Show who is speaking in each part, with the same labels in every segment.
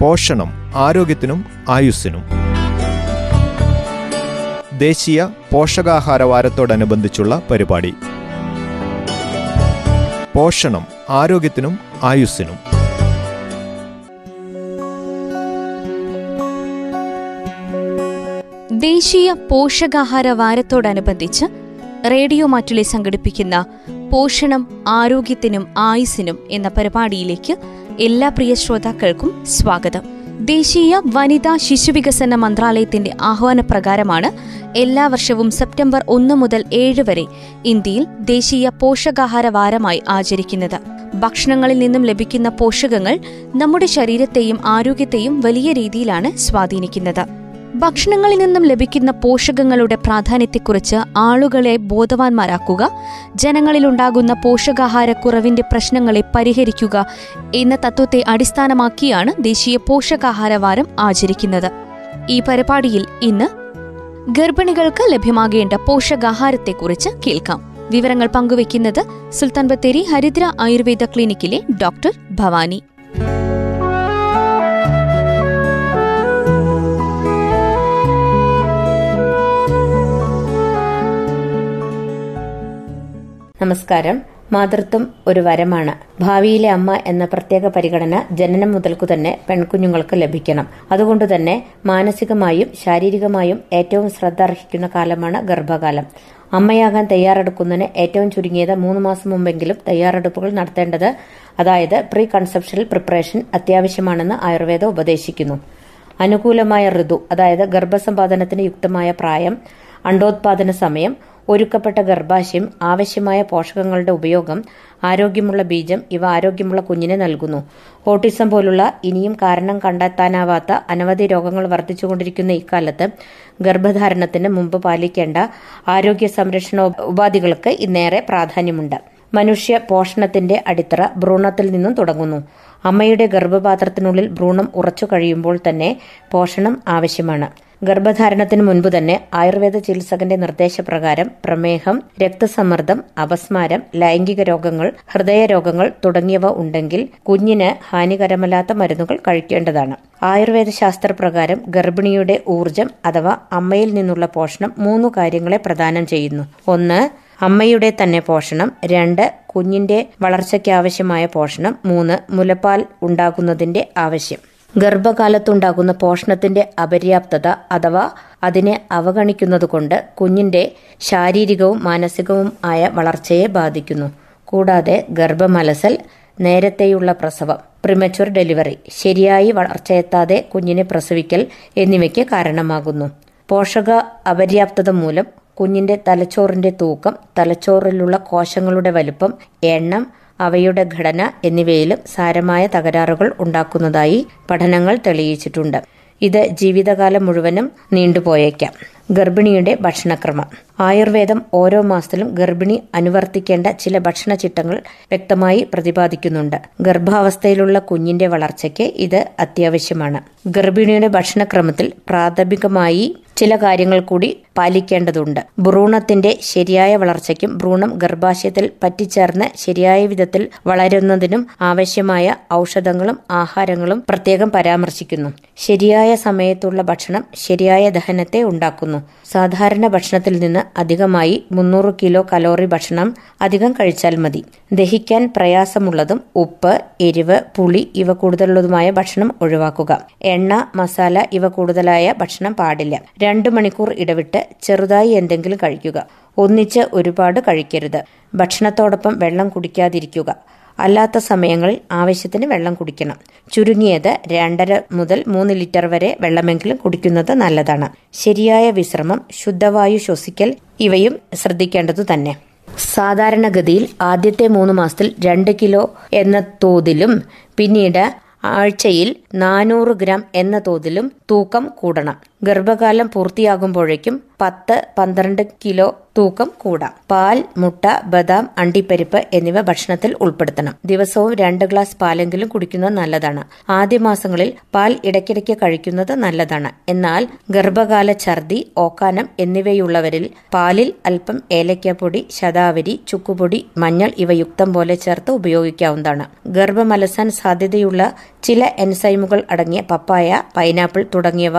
Speaker 1: പോഷണം ആരോഗ്യത്തിനും ആയുസ്സിനും. ദേശീയ പോഷകാഹാര വാരത്തോടനുബന്ധിച്ചുള്ള പരിപാടി. പോഷണം ആരോഗ്യത്തിനും ആയുസ്സിനും.
Speaker 2: ദേശീയ പോഷകാഹാര വാരത്തോടനുബന്ധിച്ച് റേഡിയോ മാറ്റുലി സംഘടിപ്പിക്കുന്ന പോഷണം ആരോഗ്യത്തിനും ആയുസിനും എന്ന പരിപാടിയിലേക്ക് എല്ലാ പ്രിയ ശ്രോതാക്കൾക്കും സ്വാഗതം. ദേശീയ വനിതാ ശിശുവികസന മന്ത്രാലയത്തിന്റെ ആഹ്വാനപ്രകാരമാണ് എല്ലാ വർഷവും സെപ്റ്റംബർ ഒന്ന് മുതൽ ഏഴ് വരെ ഇന്ത്യയിൽ ദേശീയ പോഷകാഹാര വാരമായി ആചരിക്കുന്നത്. ഭക്ഷണങ്ങളിൽ നിന്നും ലഭിക്കുന്ന പോഷകങ്ങൾ നമ്മുടെ ശരീരത്തെയും ആരോഗ്യത്തെയും വലിയ രീതിയിലാണ് സ്വാധീനിക്കുന്നത്. ഭക്ഷണങ്ങളിൽ നിന്നും ലഭിക്കുന്ന പോഷകങ്ങളുടെ പ്രാധാന്യത്തെക്കുറിച്ച് ആളുകളെ ബോധവാന്മാരാക്കുക ജനങ്ങളിലുണ്ടാകുന്ന പോഷകാഹാരക്കുറവിന്റെ പ്രശ്നങ്ങളെ പരിഹരിക്കുക എന്ന തത്വത്തെ അടിസ്ഥാനമാക്കിയാണ് ദേശീയ പോഷകാഹാര വാരം ആചരിക്കുന്നത്. ഈ പരിപാടിയിൽ ഇന്ന് ഗർഭിണികൾക്ക് ലഭ്യമാകേണ്ട പോഷകാഹാരത്തെക്കുറിച്ച് കേൾക്കാം. വിവരങ്ങൾ പങ്കുവയ്ക്കുന്നത് സുൽത്താൻ ബത്തേരി ഹരിദ്ര ആയുർവേദ ക്ലിനിക്കിലെ ഡോക്ടർ ഭവാനി.
Speaker 3: നമസ്കാരം. മാതൃത്വം ഒരു വരമാണ്. ഭാവിയിലെ അമ്മ എന്ന പ്രത്യേക പരിഗണന ജനനം മുതൽക്കു തന്നെ പെൺകുഞ്ഞുങ്ങൾക്ക് ലഭിക്കണം. അതുകൊണ്ട് തന്നെ മാനസികമായും ശാരീരികമായും ഏറ്റവും ശ്രദ്ധ അർഹിക്കുന്ന കാലമാണ് ഗർഭകാലം. അമ്മയാകാൻ തയ്യാറെടുക്കുന്നതിന് ഏറ്റവും ചുരുങ്ങിയത് മൂന്ന് മാസം മുമ്പെങ്കിലും തയ്യാറെടുപ്പുകൾ നടത്തേണ്ടത് അതായത് പ്രീ കൺസെപ്ഷണൽ പ്രിപ്പറേഷൻ അത്യാവശ്യമാണെന്ന് ആയുർവേദം ഉപദേശിക്കുന്നു. അനുകൂലമായ ഋതു അതായത് ഗർഭസമ്പാദനത്തിന് യുക്തമായ പ്രായം അണ്ടോത്പാദന സമയം ഒരുക്കപ്പെട്ട ഗർഭാശയം ആവശ്യമായ പോഷകങ്ങളുടെ ഉപയോഗം ആരോഗ്യമുള്ള ബീജം ഇവ ആരോഗ്യമുള്ള കുഞ്ഞിനെ നൽകുന്നു. ഓട്ടിസം പോലുള്ള ഇനിയും കാരണം കണ്ടെത്താനാവാത്ത അനവധി രോഗങ്ങൾ വർദ്ധിച്ചുകൊണ്ടിരിക്കുന്ന ഇക്കാലത്ത് ഗർഭധാരണത്തിന് മുമ്പ് പാലിക്കേണ്ട ആരോഗ്യ സംരക്ഷണ ഉപാധികൾക്ക് ഇന്നേറെ പ്രാധാന്യമുണ്ട്. മനുഷ്യ പോഷണത്തിന്റെ അടിത്തറ ഭ്രൂണത്തിൽ നിന്നും തുടങ്ങുന്നു. അമ്മയുടെ ഗർഭപാത്രത്തിനുള്ളിൽ ഭ്രൂണം ഉറച്ചു കഴിയുമ്പോൾ തന്നെ പോഷണം ആവശ്യമാണ്. ഗർഭധാരണത്തിന് മുൻപ് തന്നെ ആയുർവേദ ചികിത്സകന്റെ നിർദ്ദേശപ്രകാരം പ്രമേഹം രക്തസമ്മർദ്ദം അപസ്മാരം ലൈംഗിക രോഗങ്ങൾ ഹൃദയരോഗങ്ങൾ തുടങ്ങിയവ ഉണ്ടെങ്കിൽ കുഞ്ഞിന് ഹാനികരമല്ലാത്ത മരുന്നുകൾ കഴിക്കേണ്ടതാണ്. ആയുർവേദ ശാസ്ത്രപ്രകാരം ഗർഭിണിയുടെ ഊർജം അഥവാ അമ്മയിൽ നിന്നുള്ള പോഷണം മൂന്ന് കാര്യങ്ങളെ പ്രദാനം ചെയ്യുന്നു. ഒന്ന് അമ്മയുടെ തന്നെ പോഷണം. രണ്ട് കുഞ്ഞിന്റെ വളർച്ചയ്ക്കാവശ്യമായ പോഷണം. മൂന്ന് മുലപ്പാൽ ഉണ്ടാകുന്നതിന്റെ ആവശ്യം. ഗർഭകാലത്തുണ്ടാകുന്ന പോഷണത്തിന്റെ അപര്യാപ്തത അഥവാ അതിനെ അവഗണിക്കുന്നതുകൊണ്ട് കുഞ്ഞിന്റെ ശാരീരികവും മാനസികവും ആയ വളർച്ചയെ ബാധിക്കുന്നു. കൂടാതെ ഗർഭമലസൽ നേരത്തെയുള്ള പ്രസവം പ്രിമച്വർ ഡെലിവറി ശരിയായി വളർച്ചയെത്താതെ കുഞ്ഞിനെ പ്രസവിക്കൽ എന്നിവയ്ക്ക് കാരണമാകുന്നു. പോഷക അപര്യാപ്തത മൂലം കുഞ്ഞിന്റെ തലച്ചോറിന്റെ തൂക്കം തലച്ചോറിലുള്ള കോശങ്ങളുടെ വലുപ്പം എണ്ണം അവയുടെ ഘടന എന്നിവയിലും സാരമായ തകരാറുകൾ ഉണ്ടാക്കുന്നതായി പഠനങ്ങൾ തെളിയിച്ചിട്ടുണ്ട്. ഇത് ജീവിതകാലം മുഴുവനും നീണ്ടുപോയേക്കാം. ഗർഭിണിയുടെ ഭക്ഷണക്രമം. ആയുർവേദം ഓരോ മാസത്തിലും ഗർഭിണി അനുവർത്തിക്കേണ്ട ചില ഭക്ഷണ ചിട്ടങ്ങൾ വ്യക്തമായി പ്രതിപാദിക്കുന്നുണ്ട്. ഗർഭാവസ്ഥയിലുള്ള കുഞ്ഞിന്റെ വളർച്ചയ്ക്ക് ഇത് അത്യാവശ്യമാണ്. ഗർഭിണിയുടെ ഭക്ഷണക്രമത്തിൽ പ്രാഥമികമായി ചില കാര്യങ്ങൾ കൂടി പാലിക്കേണ്ടതുണ്ട്. ഭ്രൂണത്തിന്റെ ശരിയായ വളർച്ചയ്ക്കും ഭ്രൂണം ഗർഭാശയത്തിൽ പറ്റിച്ചേർന്ന് ശരിയായ വിധത്തിൽ വളരുന്നതിനും ആവശ്യമായ ഔഷധങ്ങളും ആഹാരങ്ങളും പ്രത്യേകം പരാമർശിക്കുന്നു. ശരിയായ സമയത്തുള്ള ഭക്ഷണം ശരിയായ ദഹനത്തെ ഉണ്ടാക്കുന്നു. സാധാരണ ഭക്ഷണത്തിൽ നിന്ന് അധികമായി മുന്നൂറ് കിലോ കലോറി ഭക്ഷണം അധികം കഴിച്ചാൽ മതി. ദഹിക്കാൻ പ്രയാസമുള്ളതും ഉപ്പ് എരിവ് പുളി ഇവ കൂടുതലുള്ളതുമായ ഭക്ഷണം ഒഴിവാക്കുക. എണ്ണ മസാല ഇവ കൂടുതലായ ഭക്ഷണം പാടില്ല. രണ്ടു മണിക്കൂർ ഇടവിട്ട് ചെറുതായി എന്തെങ്കിലും കഴിക്കുക. ഒന്നിച്ച് ഒരുപാട് കഴിക്കരുത്. ഭക്ഷണത്തോടൊപ്പം വെള്ളം കുടിക്കാതിരിക്കുക. അല്ലാത്ത സമയങ്ങളിൽ ആവശ്യത്തിന് വെള്ളം കുടിക്കണം. ചുരുങ്ങിയത് രണ്ടര മുതൽ മൂന്ന് ലിറ്റർ വരെ വെള്ളമെങ്കിലും കുടിക്കുന്നത് നല്ലതാണ്. ശരിയായ വിശ്രമം ശുദ്ധവായു ശ്വസിക്കൽ ഇവയും ശ്രദ്ധിക്കേണ്ടതു തന്നെ. സാധാരണഗതിയിൽ ആദ്യത്തെ മൂന്ന് മാസത്തിൽ രണ്ട് കിലോ എന്ന തോതിലും പിന്നീട് ആഴ്ചയിൽ നാനൂറ് ഗ്രാം എന്ന തോതിലും തൂക്കം കൂടണം. ഗർഭകാലം പൂർത്തിയാകുമ്പോഴേക്കും പത്ത് പന്ത്രണ്ട് കിലോ തൂക്കം കൂടാം. പാൽ മുട്ട ബദാം അണ്ടിപ്പരിപ്പ് എന്നിവ ഭക്ഷണത്തിൽ ഉൾപ്പെടുത്തണം. ദിവസവും രണ്ട് ഗ്ലാസ് പാലെങ്കിലും കുടിക്കുന്നത് നല്ലതാണ്. ആദ്യ മാസങ്ങളിൽ പാൽ ഇടയ്ക്കിടയ്ക്ക് കഴിക്കുന്നത് നല്ലതാണ്. എന്നാൽ ഗർഭകാല ഛർദി ഓക്കാനം എന്നിവയുള്ളവരിൽ പാലിൽ അല്പം ഏലയ്ക്കപ്പൊടി ശതാവരി ചുക്കുപൊടി മഞ്ഞൾ ഇവ യുക്തം പോലെ ചേർത്ത് ഉപയോഗിക്കാവുന്നതാണ്. ഗർഭമലസാൻ സാധ്യതയുള്ള ചില എൻസൈമുകൾ അടങ്ങിയ പപ്പായ പൈനാപ്പിൾ തുടങ്ങിയവ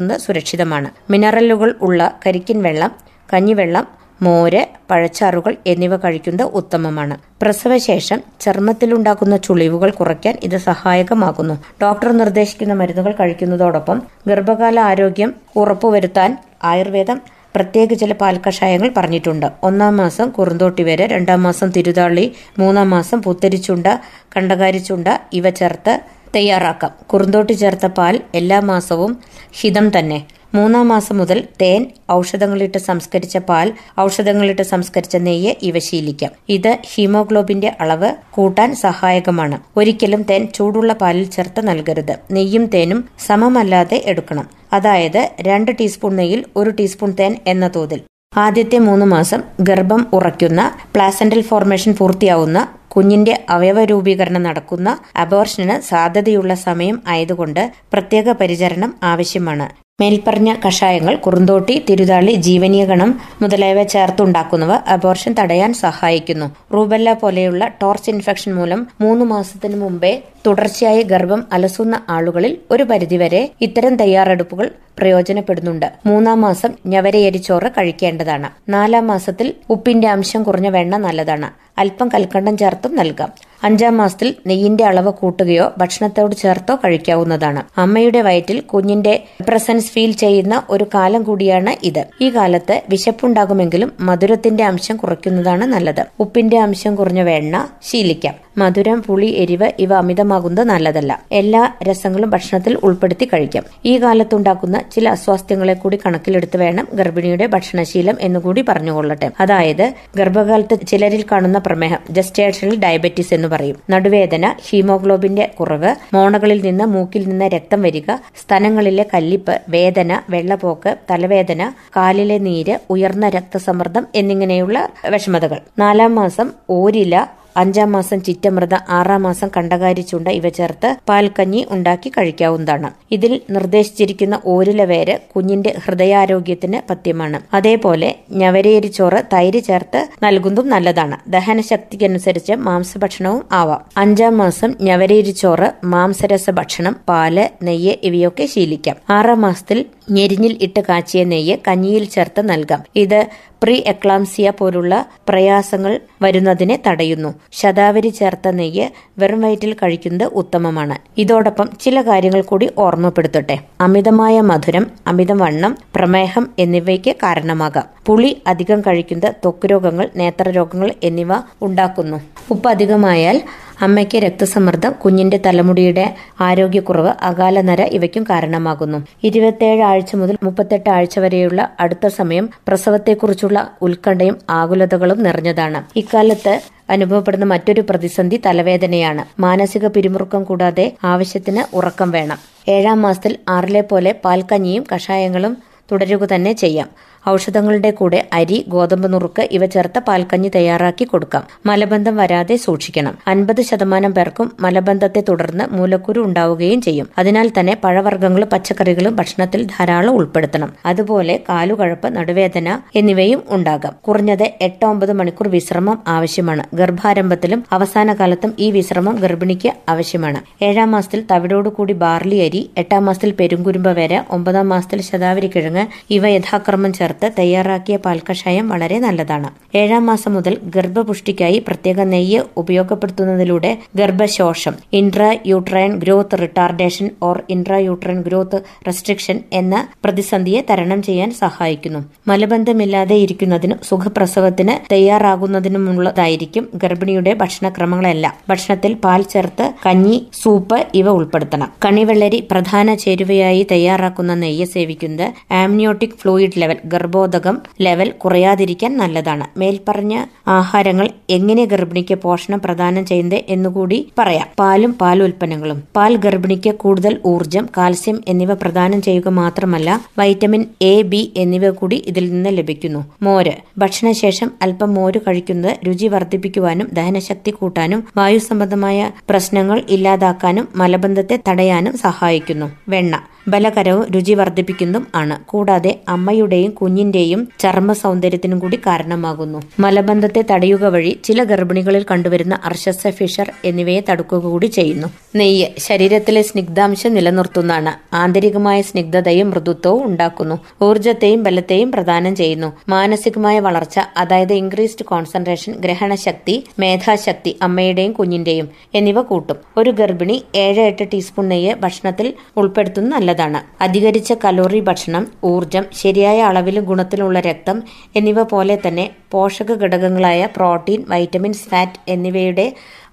Speaker 3: ഒഴിവാക്കുന്നത് സുരക്ഷിതമാണ്. മിനറലുകൾ ഉള്ള കരിക്കിൻ വെള്ളം കഞ്ഞിവെള്ളം മോര് പഴച്ചാറുകൾ എന്നിവ കഴിക്കുന്നത് ഉത്തമമാണ്. പ്രസവശേഷം ചർമ്മത്തിലുണ്ടാക്കുന്ന ചുളിവുകൾ കുറയ്ക്കാൻ ഇത് സഹായകമാകുന്നു. ഡോക്ടർ നിർദ്ദേശിക്കുന്ന മരുന്നുകൾ കഴിക്കുന്നതോടൊപ്പം ഗർഭകാല ആരോഗ്യം ഉറപ്പുവരുത്താൻ ആയുർവേദം പ്രത്യേക ചില പാൽക്കഷായങ്ങൾ പറഞ്ഞിട്ടുണ്ട്. ഒന്നാം മാസം കുറുന്തോട്ടി വരെ രണ്ടാം മാസം തിരുതാളി മൂന്നാം മാസം പുത്തരിച്ചുണ്ട കണ്ടകാരിച്ചുണ്ട ഇവ ചേർത്ത് തയ്യാറാക്കാം. കുറുന്തോട്ടി ചേർത്ത പാൽ എല്ലാ മാസവും ഹിതം തന്നെ. മൂന്നാം മാസം മുതൽ തേൻ ഔഷധങ്ങളിട്ട് സംസ്കരിച്ച പാൽ ഔഷധങ്ങളിട്ട് സംസ്കരിച്ച നെയ്യ് ഇവ ശീലിക്കാം. ഇത് ഹീമോഗ്ലോബിന്റെ അളവ് കൂട്ടാൻ സഹായകമാണ്. ഒരിക്കലും തേൻ ചൂടുള്ള പാലിൽ ചേർത്ത് നൽകരുത്. നെയ്യും തേനും സമമല്ലാതെ എടുക്കണം. അതായത് രണ്ട് ടീസ്പൂൺ നെയ്യിൽ ഒരു ടീസ്പൂൺ തേൻ എന്ന തോതിൽ. ആദ്യത്തെ മൂന്ന് മാസം ഗർഭം ഉറയ്ക്കുന്ന പ്ലാസന്റൽ ഫോർമേഷൻ പൂർത്തിയാവുന്ന കുഞ്ഞിന്റെ അവയവ രൂപീകരണം നടക്കുന്ന അബോർഷന് സാധ്യതയുള്ള സമയം ആയതുകൊണ്ട് പ്രത്യേക പരിചരണം ആവശ്യമാണ്. മേൽപ്പറഞ്ഞ കഷായങ്ങൾ കുറുന്തോട്ടി തിരുതാളി ജീവനീയഗണം മുതലായവ ചേർത്തുണ്ടാക്കുന്നവ അബോർഷൻ തടയാൻ സഹായിക്കുന്നു. റൂബല്ല പോലെയുള്ള ടോർച്ച് ഇൻഫെക്ഷൻ മൂലം മൂന്ന് മാസത്തിനു മുമ്പേ തുടർച്ചയായി ഗർഭം അലസുന്ന ആളുകളിൽ ഒരു പരിധിവരെ ഇത്തരം തയ്യാറെടുപ്പുകൾ പ്രയോജനപ്പെടുന്നുണ്ട്. മൂന്നാം മാസം ഞവരയരിച്ചോറ് കഴിക്കേണ്ടതാണ്. നാലാം മാസത്തിൽ ഉപ്പിന്റെ അംശം കുറഞ്ഞ വെണ്ണ നല്ലതാണ്. അല്പം കൽക്കണ്ടം ചേർത്തും നൽകാം. അഞ്ചാം മാസത്തിൽ നെയ്യിന്റെ അളവ് കൂട്ടുകയോ ഭക്ഷണത്തോട് ചേർത്തോ കഴിക്കാവുന്നതാണ്. അമ്മയുടെ വയറ്റിൽ കുഞ്ഞിന്റെ പ്രസൻസ് ഫീൽ ചെയ്യുന്ന ഒരു കാലം കൂടിയാണ് ഇത്. ഈ കാലത്ത് വിശപ്പുണ്ടാകുമെങ്കിലും മധുരത്തിന്റെ അംശം കുറയ്ക്കുന്നതാണ് നല്ലത്. ഉപ്പിന്റെ അംശം കുറഞ്ഞ വെണ്ണ ശീലിക്കാം. മധുരം പുളി എരിവ് ഇവ അമിതമാകുന്നത് നല്ലതല്ല. എല്ലാ രസങ്ങളും ഭക്ഷണത്തിൽ ഉൾപ്പെടുത്തി കഴിക്കാം. ഈ കാലത്തുണ്ടാക്കുന്ന ചില അസ്വാസ്ഥ്യങ്ങളെ കൂടി കണക്കിലെടുത്ത് വേണം ഗർഭിണിയുടെ ഭക്ഷണശീലം എന്നുകൂടി പറഞ്ഞുകൊള്ളട്ടെ. അതായത് ഗർഭകാലത്ത് ചിലരിൽ കാണുന്ന പ്രമേഹം ജസ്റ്റേഷണൽ ഡയബറ്റീസ് എന്ന് പറയും. നടുവേദന ഹീമോഗ്ലോബിന്റെ കുറവ് മോണകളിൽ നിന്ന് മൂക്കിൽ നിന്ന് രക്തം വരിക സ്ഥലങ്ങളിലെ കല്ലിപ്പ് വേദന വെള്ളപ്പോക്ക് തലവേദന കാലിലെ നീര് ഉയർന്ന രക്തസമ്മർദ്ദം എന്നിങ്ങനെയുള്ള വിഷമതകൾ. നാലാം മാസം ഓരില അഞ്ചാം മാസം ചിറ്റമൃത ആറാം മാസം കണ്ടകാരി ചുണ്ട ഇവ ചേർത്ത് പാൽക്കഞ്ഞി ഉണ്ടാക്കി കഴിക്കാവുന്നതാണ്. ഇതിൽ നിർദ്ദേശിച്ചിരിക്കുന്ന ഓരില വേര് കുഞ്ഞിന്റെ ഹൃദയാരോഗ്യത്തിന് പഥ്യമാണ് അതേപോലെ ഞവരേരിച്ചോറ് തൈര് ചേർത്ത് നൽകുന്നതും നല്ലതാണ്. ദഹനശക്തിക്കനുസരിച്ച് മാംസഭക്ഷണവും ആവാം. അഞ്ചാം മാസം ഞവരേരിച്ചോറ് മാംസരസ ഭക്ഷണം പാൽ നെയ്യ് ഇവയൊക്കെ ശീലിക്കാം. ആറാം മാസത്തിൽ ഞെരിഞ്ഞിൽ ഇട്ട് കാച്ചിയ നെയ്യ് കഞ്ഞിയിൽ ചേർത്ത് നൽകാം. ഇത് പ്രീ എക്ലാംസിയ പോലുള്ള പ്രയാസങ്ങൾ വരുന്നതിനെ തടയുന്നു. ശതാവരി ചേർത്ത നെയ്യ് വെറും വയറ്റിൽ കഴിക്കുന്നത് ഉത്തമമാണ്. ഇതോടൊപ്പം ചില കാര്യങ്ങൾ കൂടി ഓർമ്മപ്പെടുത്തട്ടെ. അമിതമായ മധുരം അമിതവണ്ണം പ്രമേഹം എന്നിവയ്ക്ക് കാരണമാകാം. പുളി അധികം കഴിക്കുന്നത് ത്വക്ക് രോഗങ്ങൾ നേത്രരോഗങ്ങൾ എന്നിവ ഉണ്ടാക്കുന്നു. ഉപ്പ് അധികമായാൽ അമ്മയ്ക്ക് രക്തസമ്മർദ്ദം കുഞ്ഞിന്റെ തലമുടിയുടെ ആരോഗ്യക്കുറവ് അകാലനര ഇവയ്ക്കും കാരണമാകുന്നു. ഇരുപത്തിയേഴ് ആഴ്ച മുതൽ മുപ്പത്തെട്ട് ആഴ്ച വരെയുള്ള അടുത്ത സമയം പ്രസവത്തെക്കുറിച്ചുള്ള ഉത്കണ്ഠയും ആകുലതകളും നിറഞ്ഞതാണ്. ഇക്കാലത്ത് അനുഭവപ്പെടുന്ന മറ്റൊരു പ്രതിസന്ധി തലവേദനയാണ്. മാനസിക പിരിമുറുക്കം കൂടാതെ ആവശ്യത്തിന് ഉറക്കം വേണം. ഏഴാം മാസത്തിൽ ആറിലെ പോലെ പാൽക്കഞ്ഞിയും കഷായങ്ങളും തുടരുക തന്നെ ചെയ്യാം. ഔഷധങ്ങളുടെ കൂടെ അരി ഗോതമ്പ് നുറുക്ക് ഇവ ചേർത്ത പാൽക്കഞ്ഞി തയ്യാറാക്കി കൊടുക്കാം. മലബന്ധം വരാതെ സൂക്ഷിക്കണം. അൻപത് ശതമാനം പേർക്കും മലബന്ധത്തെ തുടർന്ന് മൂലക്കുരു ഉണ്ടാവുകയും ചെയ്യും. അതിനാൽ തന്നെ പഴവർഗങ്ങളും പച്ചക്കറികളും ഭക്ഷണത്തിൽ ധാരാളം ഉൾപ്പെടുത്തണം. അതുപോലെ കാലുകഴപ്പ് നടുവേദന എന്നിവയും ഉണ്ടാകാം. കുറഞ്ഞത് എട്ട് ഒമ്പത് മണിക്കൂർ വിശ്രമം ആവശ്യമാണ്. ഗർഭാരംഭത്തിലും അവസാന കാലത്തും ഈ വിശ്രമം ഗർഭിണിക്ക് ആവശ്യമാണ്. ഏഴാം മാസത്തിൽ തവിടോടുകൂടി ബാർലി അരി എട്ടാം മാസത്തിൽ പെരുങ്കുരുമ്പ വര ഒമ്പതാം മാസത്തിൽ ശതാവരി കിഴങ്ങ് ഇവ യഥാക്രമം ചേർത്ത് തയ്യാറാക്കിയ പാൽക്കഷായം വളരെ നല്ലതാണ്. ഏഴാം മാസം മുതൽ ഗർഭപുഷ്ടിക്കായി പ്രത്യേക നെയ്യ് ഉപയോഗപ്പെടുത്തുന്നതിലൂടെ ഗർഭശോഷം intra uterine growth retardation or intra uterine growth restriction എന്ന പ്രതിസന്ധിയെ തരണം ചെയ്യാൻ സഹായിക്കുന്നു. മലബന്ധമില്ലാതെ ഇരിക്കുന്നതിനും സുഖപ്രസവത്തിന് തയ്യാറാകുന്നതിനുമുള്ളതായിരിക്കും ഗർഭിണിയുടെ ഭക്ഷണക്രമങ്ങളെല്ലാം. ഭക്ഷണത്തിൽ പാൽ ചേർത്ത് കഞ്ഞി സൂപ്പ് ഇവ ഉൾപ്പെടുത്തണം. കണിവെള്ളരി പ്രധാന ചേരുവയായി തയ്യാറാക്കുന്ന നെയ്യ് സേവിക്കുന്നത് ആംനിയോട്ടിക് ഫ്ലൂയിഡ് ലെവൽ ഗർഭോദകം ലെവൽ കുറയാതിരിക്കാൻ നല്ലതാണ്. മേൽപ്പറഞ്ഞ ആഹാരങ്ങൾ എങ്ങനെ ഗർഭിണിക്ക് പോഷണം പ്രദാനം ചെയ്യുന്നത് എന്നുകൂടി പറയാം. പാലും പാൽ ഉൽപ്പന്നങ്ങളും പാൽ ഗർഭിണിക്ക് കൂടുതൽ ഊർജം കാൽസ്യം എന്നിവ പ്രദാനം ചെയ്യുക മാത്രമല്ല വൈറ്റമിൻ എ ബി എന്നിവ കൂടി ഇതിൽ നിന്ന് ലഭിക്കുന്നു. മോര്. ഭക്ഷണശേഷം അല്പം മോര് കഴിക്കുന്നത് രുചി വർദ്ധിപ്പിക്കുവാനും ദഹനശക്തി കൂട്ടാനും വായു സംബന്ധമായ പ്രശ്നങ്ങൾ ഇല്ലാതാക്കാനും മലബന്ധത്തെ തടയാനും സഹായിക്കുന്നു. വെണ്ണ. ബലകരവും രുചി വർദ്ധിപ്പിക്കുന്നതും ആണ്. കൂടാതെ അമ്മയുടെയും കുഞ്ഞിന്റെയും ചർമ്മ സൗന്ദര്യത്തിനും കൂടി കാരണമാകുന്നു. മലബന്ധത്തെ തടയുക വഴി ചില ഗർഭിണികളിൽ കണ്ടുവരുന്ന അർഷസ ഫിഷർ എന്നിവയെ തടുക്കുക കൂടി ചെയ്യുന്നു. നെയ്യ് ശരീരത്തിലെ സ്നിഗ്ധാംശം നിലനിർത്തുന്നതാണ്. ആന്തരികമായ സ്നിഗ്ധതയും മൃദുത്വവും ഉണ്ടാക്കുന്നു. ഊർജത്തെയും ബലത്തെയും പ്രദാനം ചെയ്യുന്നു. മാനസികമായ വളർച്ച അതായത് ഇൻക്രീസ്ഡ് കോൺസെൻട്രേഷൻ ഗ്രഹണശക്തി മേധാശക്തി അമ്മയുടെയും കുഞ്ഞിന്റെയും എന്നിവ കൂട്ടും. ഒരു ഗർഭിണി ഏഴ് എട്ട് ടീസ്പൂൺ നെയ്യ് ഭക്ഷണത്തിൽ ഉൾപ്പെടുത്തുന്നത് നല്ലതാണ്. അധികരിച്ച കലോറി ഭക്ഷണം ഊർജം ശരിയായ അളവിലും ഗുണത്തിലുള്ള രക്തം എന്നിവ പോലെ തന്നെ പോഷക ഘടകങ്ങളായ പ്രോട്ടീൻ വൈറ്റമിൻസ് ഫാറ്റ് എന്നിവയുടെ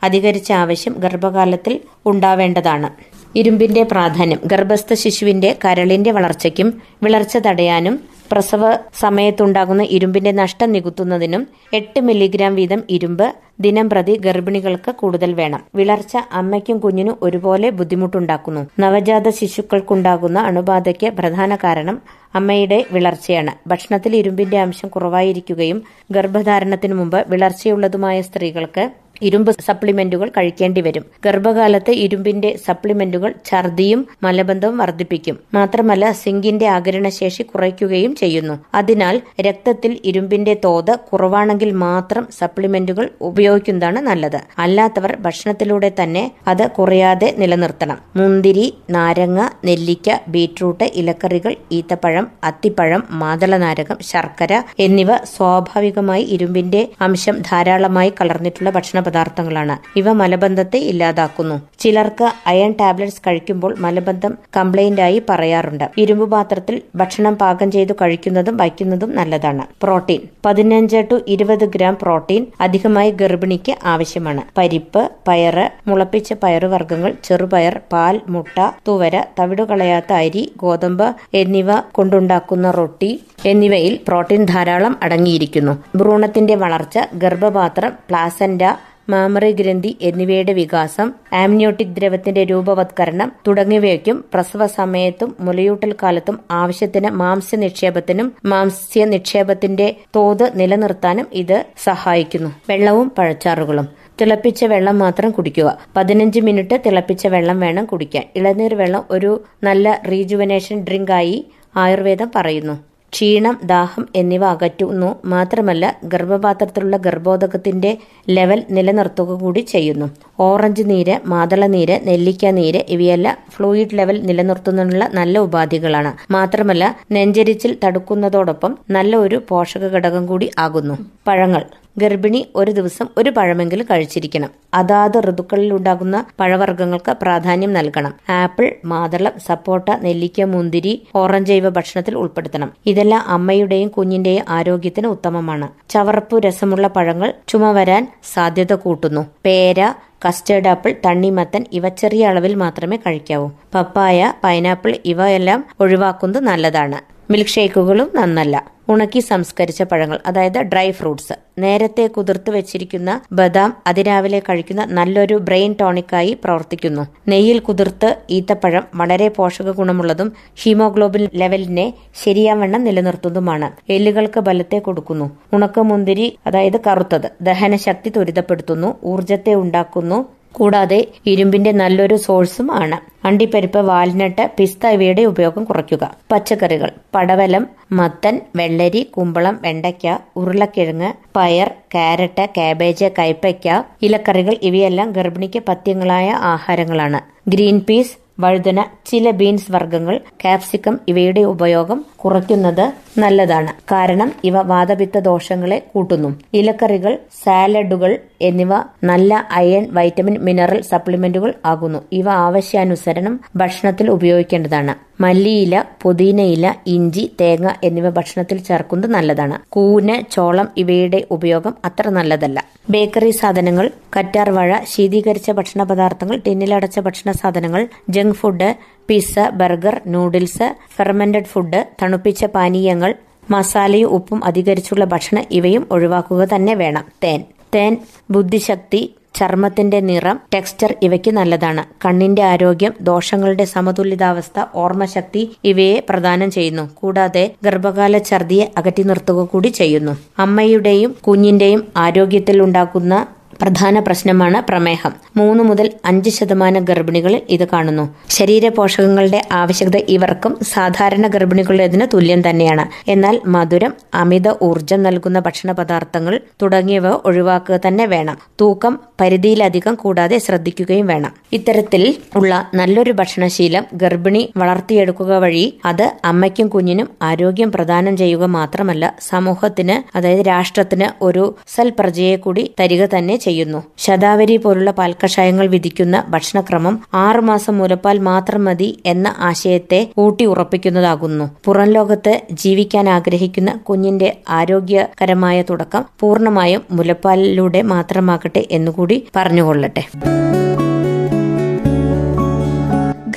Speaker 3: അധികരിച്ച ആവശ്യം ഗർഭകാലത്തിൽ ഉണ്ടാവേണ്ടതാണ്. ഇരുമ്പിന്റെ പ്രാധാന്യം ഗർഭസ്ഥ ശിശുവിന്റെ കരളിന്റെ വളർച്ചയ്ക്കും വിളർച്ച തടയാനും പ്രസവ സമയത്തുണ്ടാകുന്ന ഇരുമ്പിന്റെ നഷ്ടം നികുത്തുന്നതിനും എട്ട് മില്ലിഗ്രാം വീതം ഇരുമ്പ് ദിനം പ്രതി ഗർഭിണികൾക്ക് കൂടുതൽ വേണം. വിളർച്ച അമ്മയ്ക്കും കുഞ്ഞിനും ഒരുപോലെ ബുദ്ധിമുട്ടുണ്ടാക്കുന്നു. നവജാത ശിശുക്കൾക്കുണ്ടാകുന്ന അണുബാധയ്ക്ക് പ്രധാന കാരണം അമ്മയുടെ വിളർച്ചയാണ്. ഭക്ഷണത്തിൽ ഇരുമ്പിന്റെ അംശം കുറവായിരിക്കുകയും ഗർഭധാരണത്തിനു മുമ്പ് വിളർച്ചയുള്ളതുമായ സ്ത്രീകൾക്ക് ഇരുമ്പ് സപ്ലിമെന്റുകൾ കഴിക്കേണ്ടി വരും. ഗർഭകാലത്ത് ഇരുമ്പിന്റെ സപ്ലിമെന്റുകൾ ഛർദിയും മലബന്ധവും വർദ്ധിപ്പിക്കും. മാത്രമല്ല സിങ്കിന്റെ ആഗിരണശേഷി കുറയ്ക്കുകയും ചെയ്യുന്നു. അതിനാൽ രക്തത്തിൽ ഇരുമ്പിന്റെ തോത് കുറവാണെങ്കിൽ മാത്രം സപ്ലിമെന്റുകൾ ഉപയോഗിക്കുന്നതാണ് നല്ലത്. അല്ലാത്തവർ ഭക്ഷണത്തിലൂടെ തന്നെ അത് കുറയാതെ നിലനിർത്തണം. മുന്തിരി നാരങ്ങ നെല്ലിക്ക ബീട്രൂട്ട് ഇലക്കറികൾ ഈത്തപ്പഴം അത്തിപ്പഴം മാതളനാരകം ശർക്കര എന്നിവ സ്വാഭാവികമായി ഇരുമ്പിന്റെ അംശം ധാരാളമായി കലർന്നിട്ടുള്ള ഭക്ഷണ പദാർത്ഥങ്ങളാണ്. ഇവ മലബന്ധത്തെ ഇല്ലാതാക്കുന്നു. ചിലർക്ക് അയൺ ടാബ്ലറ്റ്സ് കഴിക്കുമ്പോൾ മലബന്ധം കംപ്ലൈന്റായി പറയാറുണ്ട്. ഇരുമ്പ് പാത്രത്തിൽ ഭക്ഷണം പാകം ചെയ്തു കഴിക്കുന്നതും വയ്ക്കുന്നതും നല്ലതാണ്. പ്രോട്ടീൻ. പതിനഞ്ച് ടു ഇരുപത് ഗ്രാം പ്രോട്ടീൻ അധികമായി ഗർഭിണിക്ക് ആവശ്യമാണ്. പരിപ്പ് പയറ് മുളപ്പിച്ച പയറുവർഗങ്ങൾ ചെറുപയർ പാൽ മുട്ട തുവര തവിടുകളയാത്ത അരി ഗോതമ്പ് എന്നിവ കൊണ്ടുണ്ടാക്കുന്ന റൊട്ടി എന്നിവയിൽ പ്രോട്ടീൻ ധാരാളം അടങ്ങിയിരിക്കുന്നു. ഭ്രൂണത്തിന്റെ വളർച്ച ഗർഭപാത്രം പ്ലാസന്റ മാമറി ഗ്രന്ഥി എന്നിവയുടെ വികാസം ആംനിയോട്ടിക് ദ്രവത്തിന്റെ രൂപവത്കരണം തുടങ്ങിയവയ്ക്കും പ്രസവ സമയത്തും മുലയൂട്ടൽ കാലത്തും ആവശ്യത്തിന് മാംസ്യ നിക്ഷേപത്തിനും മാംസ്യ നിക്ഷേപത്തിന്റെ തോത് നിലനിർത്താനും ഇത് സഹായിക്കുന്നു. വെള്ളവും പഴച്ചാറുകളും. തിളപ്പിച്ച വെള്ളം മാത്രം കുടിക്കുക. പതിനഞ്ച് മിനിറ്റ് തിളപ്പിച്ച വെള്ളം വേണം കുടിക്കാൻ. ഇളനീർ വെള്ളം ഒരു നല്ല റീജുവനേഷൻ ഡ്രിങ്കായി ആയുർവേദം പറയുന്നു. ക്ഷീണം ദാഹം എന്നിവ അകറ്റുന്നു. മാത്രമല്ല ഗർഭപാത്രത്തിലുള്ള ഗർഭോദകത്തിന്റെ ലെവൽ നിലനിർത്തുക കൂടി ചെയ്യുന്നു. ഓറഞ്ച് നീര് മാതള നീര് നെല്ലിക്ക നീര് ഇവയെല്ലാം ഫ്ലൂയിഡ് ലെവൽ നിലനിർത്തുന്നതിനുള്ള നല്ല ഉപാധികളാണ്. മാത്രമല്ല നെഞ്ചരിച്ചിൽ തടുക്കുന്നതോടൊപ്പം നല്ല ഒരു പോഷക ഘടകം കൂടി ആകുന്നു. പഴങ്ങൾ. ഗർഭിണി ഒരു ദിവസം ഒരു പഴമെങ്കിലും കഴിച്ചിരിക്കണം. അതാത് ഋതുക്കളിൽ ഉണ്ടാകുന്ന പഴവർഗങ്ങൾക്ക് പ്രാധാന്യം നൽകണം. ആപ്പിൾ മാതളം സപ്പോട്ട നെല്ലിക്ക മുന്തിരി ഓറഞ്ച് ഇവ ഭക്ഷണത്തിൽ ഉൾപ്പെടുത്തണം. ഇതെല്ലാം അമ്മയുടെയും കുഞ്ഞിന്റെയും ആരോഗ്യത്തിന് ഉത്തമമാണ്. ചവർപ്പു രസമുള്ള പഴങ്ങൾ ചുമ വരാൻ സാധ്യത കൂട്ടുന്നു. പേര കസ്റ്റേർഡ് ആപ്പിൾ തണ്ണിമത്തൻ ഇവ ചെറിയ അളവിൽ മാത്രമേ കഴിക്കാവൂ. പപ്പായ പൈനാപ്പിൾ ഇവയെല്ലാം ഒഴിവാക്കുന്നത് നല്ലതാണ്. മിൽക്ക് ഷേക്കുകളും നന്നല്ല. ഉണക്കി സംസ്കരിച്ച പഴങ്ങൾ അതായത് ഡ്രൈ ഫ്രൂട്ട്സ്. നേരത്തെ കുതിർത്ത് വെച്ചിരിക്കുന്ന ബദാം അതിരാവിലെ കഴിക്കുന്ന നല്ലൊരു ബ്രെയിൻ ടോണിക്കായി പ്രവർത്തിക്കുന്നു. നെയ്യിൽ കുതിർത്ത് ഈത്തപ്പഴം വളരെ പോഷക ഗുണമുള്ളതും ഹീമോഗ്ലോബിൻ ലെവലിനെ ശരിയാവണ്ണം നിലനിർത്തുന്നതുമാണ്. എല്ലുകൾക്ക് ബലത്തെ കൊടുക്കുന്നു. ഉണക്കമുന്തിരി അതായത് കറുത്തത് ദഹനശക്തി ത്വരിതപ്പെടുത്തുന്നു ഊർജത്തെ ഉണ്ടാക്കുന്നു കൂടാതെ ഇരുമ്പിന്റെ നല്ലൊരു സോഴ്സും ആണ്. അണ്ടിപ്പരിപ്പ് വാൽനട്ട് പിസ്ത ഇവയുടെ ഉപയോഗം കുറയ്ക്കുക. പച്ചക്കറികൾ പടവലം മത്തൻ വെള്ളരി കുമ്പളം വെണ്ടയ്ക്ക ഉരുളക്കിഴങ്ങ് പയർ കാരറ്റ് കാബേജ് കൈപ്പയ്ക്ക ഇലക്കറികൾ ഇവയെല്ലാം ഗർഭിണിക്ക് പഥ്യങ്ങളായ ആഹാരങ്ങളാണ്. ഗ്രീൻ പീസ് വഴുതന ചില ബീൻസ് വർഗങ്ങൾ കാപ്സിക്കം ഇവയുടെ ഉപയോഗം കുറയ്ക്കുന്നത് നല്ലതാണ്. കാരണം ഇവ വാതപിത്ത ദോഷങ്ങളെ കൂട്ടുന്നു. ഇലക്കറികൾ സാലഡുകൾ എന്നിവ നല്ല അയൺ വൈറ്റമിൻ മിനറൽ സപ്ലിമെന്റുകൾ ആകുന്നു. ഇവ ആവശ്യാനുസരണം ഭക്ഷണത്തിൽ ഉപയോഗിക്കേണ്ടതാണ്. മല്ലിയില പുതിനയില ഇഞ്ചി തേങ്ങ എന്നിവ ഭക്ഷണത്തിൽ ചേർക്കുന്നത് നല്ലതാണ്. കൂന് ചോളം ഇവയുടെ ഉപയോഗം അത്ര നല്ലതല്ല. ബേക്കറി സാധനങ്ങൾ കറ്റാർ വാഴ ശീതീകരിച്ച ഭക്ഷണ പദാർത്ഥങ്ങൾ ടിന്നിലടച്ച ഭക്ഷണ സാധനങ്ങൾ junk food pizza burger noodles fermented food തണുപ്പിച്ച പാനീയങ്ങൾ മസാലയും ഉപ്പും അധികരിച്ചുള്ള ഭക്ഷണം ഇവയും ഒഴിവാക്കുക തന്നെ വേണം. തേൻ. തേൻ ബുദ്ധിശക്തി ചർമ്മത്തിന്റെ നിറം ടെക്സ്ചർ ഇവയ്ക്ക് നല്ലതാണ്. കണ്ണിന്റെ ആരോഗ്യം ദോഷങ്ങളുടെ സമതുലിതാവസ്ഥ ഓർമ്മശക്തി ഇവയെ പ്രദാനം ചെയ്യുന്നു. കൂടാതെ ഗർഭകാല ഛർദിയെ അകറ്റി നിർത്തുക കൂടി ചെയ്യുന്നു. അമ്മയുടെയും കുഞ്ഞിന്റെയും ആരോഗ്യത്തിൽ ഉണ്ടാക്കുന്ന പ്രധാന പ്രശ്നമാണ് പ്രമേഹം. മൂന്ന് മുതൽ അഞ്ച് ശതമാനം ഗർഭിണികളിൽ ഇത് കാണുന്നു. ശരീര പോഷകങ്ങളുടെ ആവശ്യകത ഇവർക്കും സാധാരണ ഗർഭിണികളുടേതിന് തുല്യം തന്നെയാണ്. എന്നാൽ മധുരം അമിത ഊർജം നൽകുന്ന ഭക്ഷണ പദാർത്ഥങ്ങൾ തുടങ്ങിയവ ഒഴിവാക്കുക തന്നെ വേണം. തൂക്കം പരിധിയിലധികം കൂടാതെ ശ്രദ്ധിക്കുകയും വേണം. ഇത്തരത്തിൽ ഉള്ള നല്ലൊരു ഭക്ഷണശീലം ഗർഭിണി വളർത്തിയെടുക്കുക വഴി അത് അമ്മയ്ക്കും കുഞ്ഞിനും ആരോഗ്യം പ്രദാനം ചെയ്യുക മാത്രമല്ല സമൂഹത്തിന് അതായത് രാഷ്ട്രത്തിന് ഒരു സൽപ്രജയെ കൂടി തരിക തന്നെ ചെയ്യുന്നു. ശതാവരി പോലുള്ള പാൽക്കഷായങ്ങൾ വിധിക്കുന്ന ഭക്ഷണക്രമം ആറുമാസം മുലപ്പാൽ മാത്രം മതി എന്ന ആശയത്തെ ഊട്ടി ഉറപ്പിക്കുന്നതാകുന്നു. പുറം ലോകത്ത് ജീവിക്കാൻ ആഗ്രഹിക്കുന്ന കുഞ്ഞിന്റെ ആരോഗ്യകരമായ തുടക്കം പൂർണമായും മുലപ്പാലിലൂടെ മാത്രമാകട്ടെ എന്നുകൂടി പറഞ്ഞുകൊള്ളട്ടെ.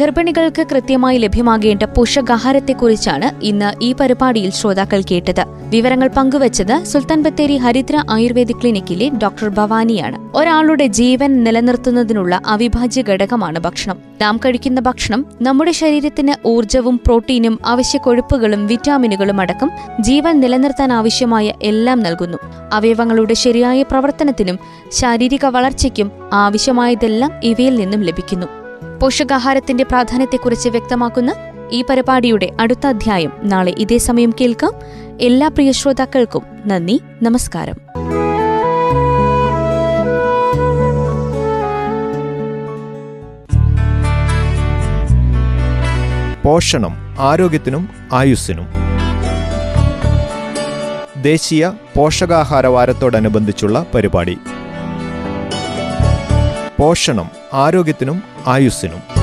Speaker 2: ഗർഭിണികൾക്ക് കൃത്യമായി ലഭ്യമാകേണ്ട പോഷകാഹാരത്തെക്കുറിച്ചാണ് ഇന്ന് ഈ പരിപാടിയിൽ ശ്രോതാക്കൾ കേട്ടത്. വിവരങ്ങൾ പങ്കുവച്ചത് സുൽത്താൻ ബത്തേരി ഹരിദ്ര ആയുർവേദ ക്ലിനിക്കിലെ ഡോക്ടർ ഭവാനിയാണ്. ഒരാളുടെ ജീവൻ നിലനിർത്തുന്നതിനുള്ള അവിഭാജ്യ ഘടകമാണ് ഭക്ഷണം. നാം കഴിക്കുന്ന ഭക്ഷണം നമ്മുടെ ശരീരത്തിന് ഊർജവും പ്രോട്ടീനും അവശ്യ കൊഴുപ്പുകളും വിറ്റാമിനുകളും അടക്കം ജീവൻ നിലനിർത്താൻ ആവശ്യമായ എല്ലാം നൽകുന്നു. അവയവങ്ങളുടെ ശരിയായ പ്രവർത്തനത്തിനും ശാരീരിക വളർച്ചയ്ക്കും ആവശ്യമായതെല്ലാം ഇവയിൽ നിന്നും ലഭിക്കുന്നു. പോഷകാഹാരത്തിന്റെ പ്രാധാന്യത്തെക്കുറിച്ച് വ്യക്തമാക്കുന്ന ഈ പരിപാടിയുടെ അടുത്ത അധ്യായം. നാളെ ഇതേ സമയം കേൾക്കാം. എല്ലാ പ്രിയ ശ്രോതാക്കൾക്കും നന്ദി. നമസ്കാരം.
Speaker 1: പോഷണം ആരോഗ്യത്തിനും ആയുസ്സിനും. ദേശീയ പോഷകാഹാര വാരത്തോടനുബന്ധിച്ചുള്ള പരിപാടി. പോഷണം ആരോഗ്യത്തിനും ആയുസ്സിനും.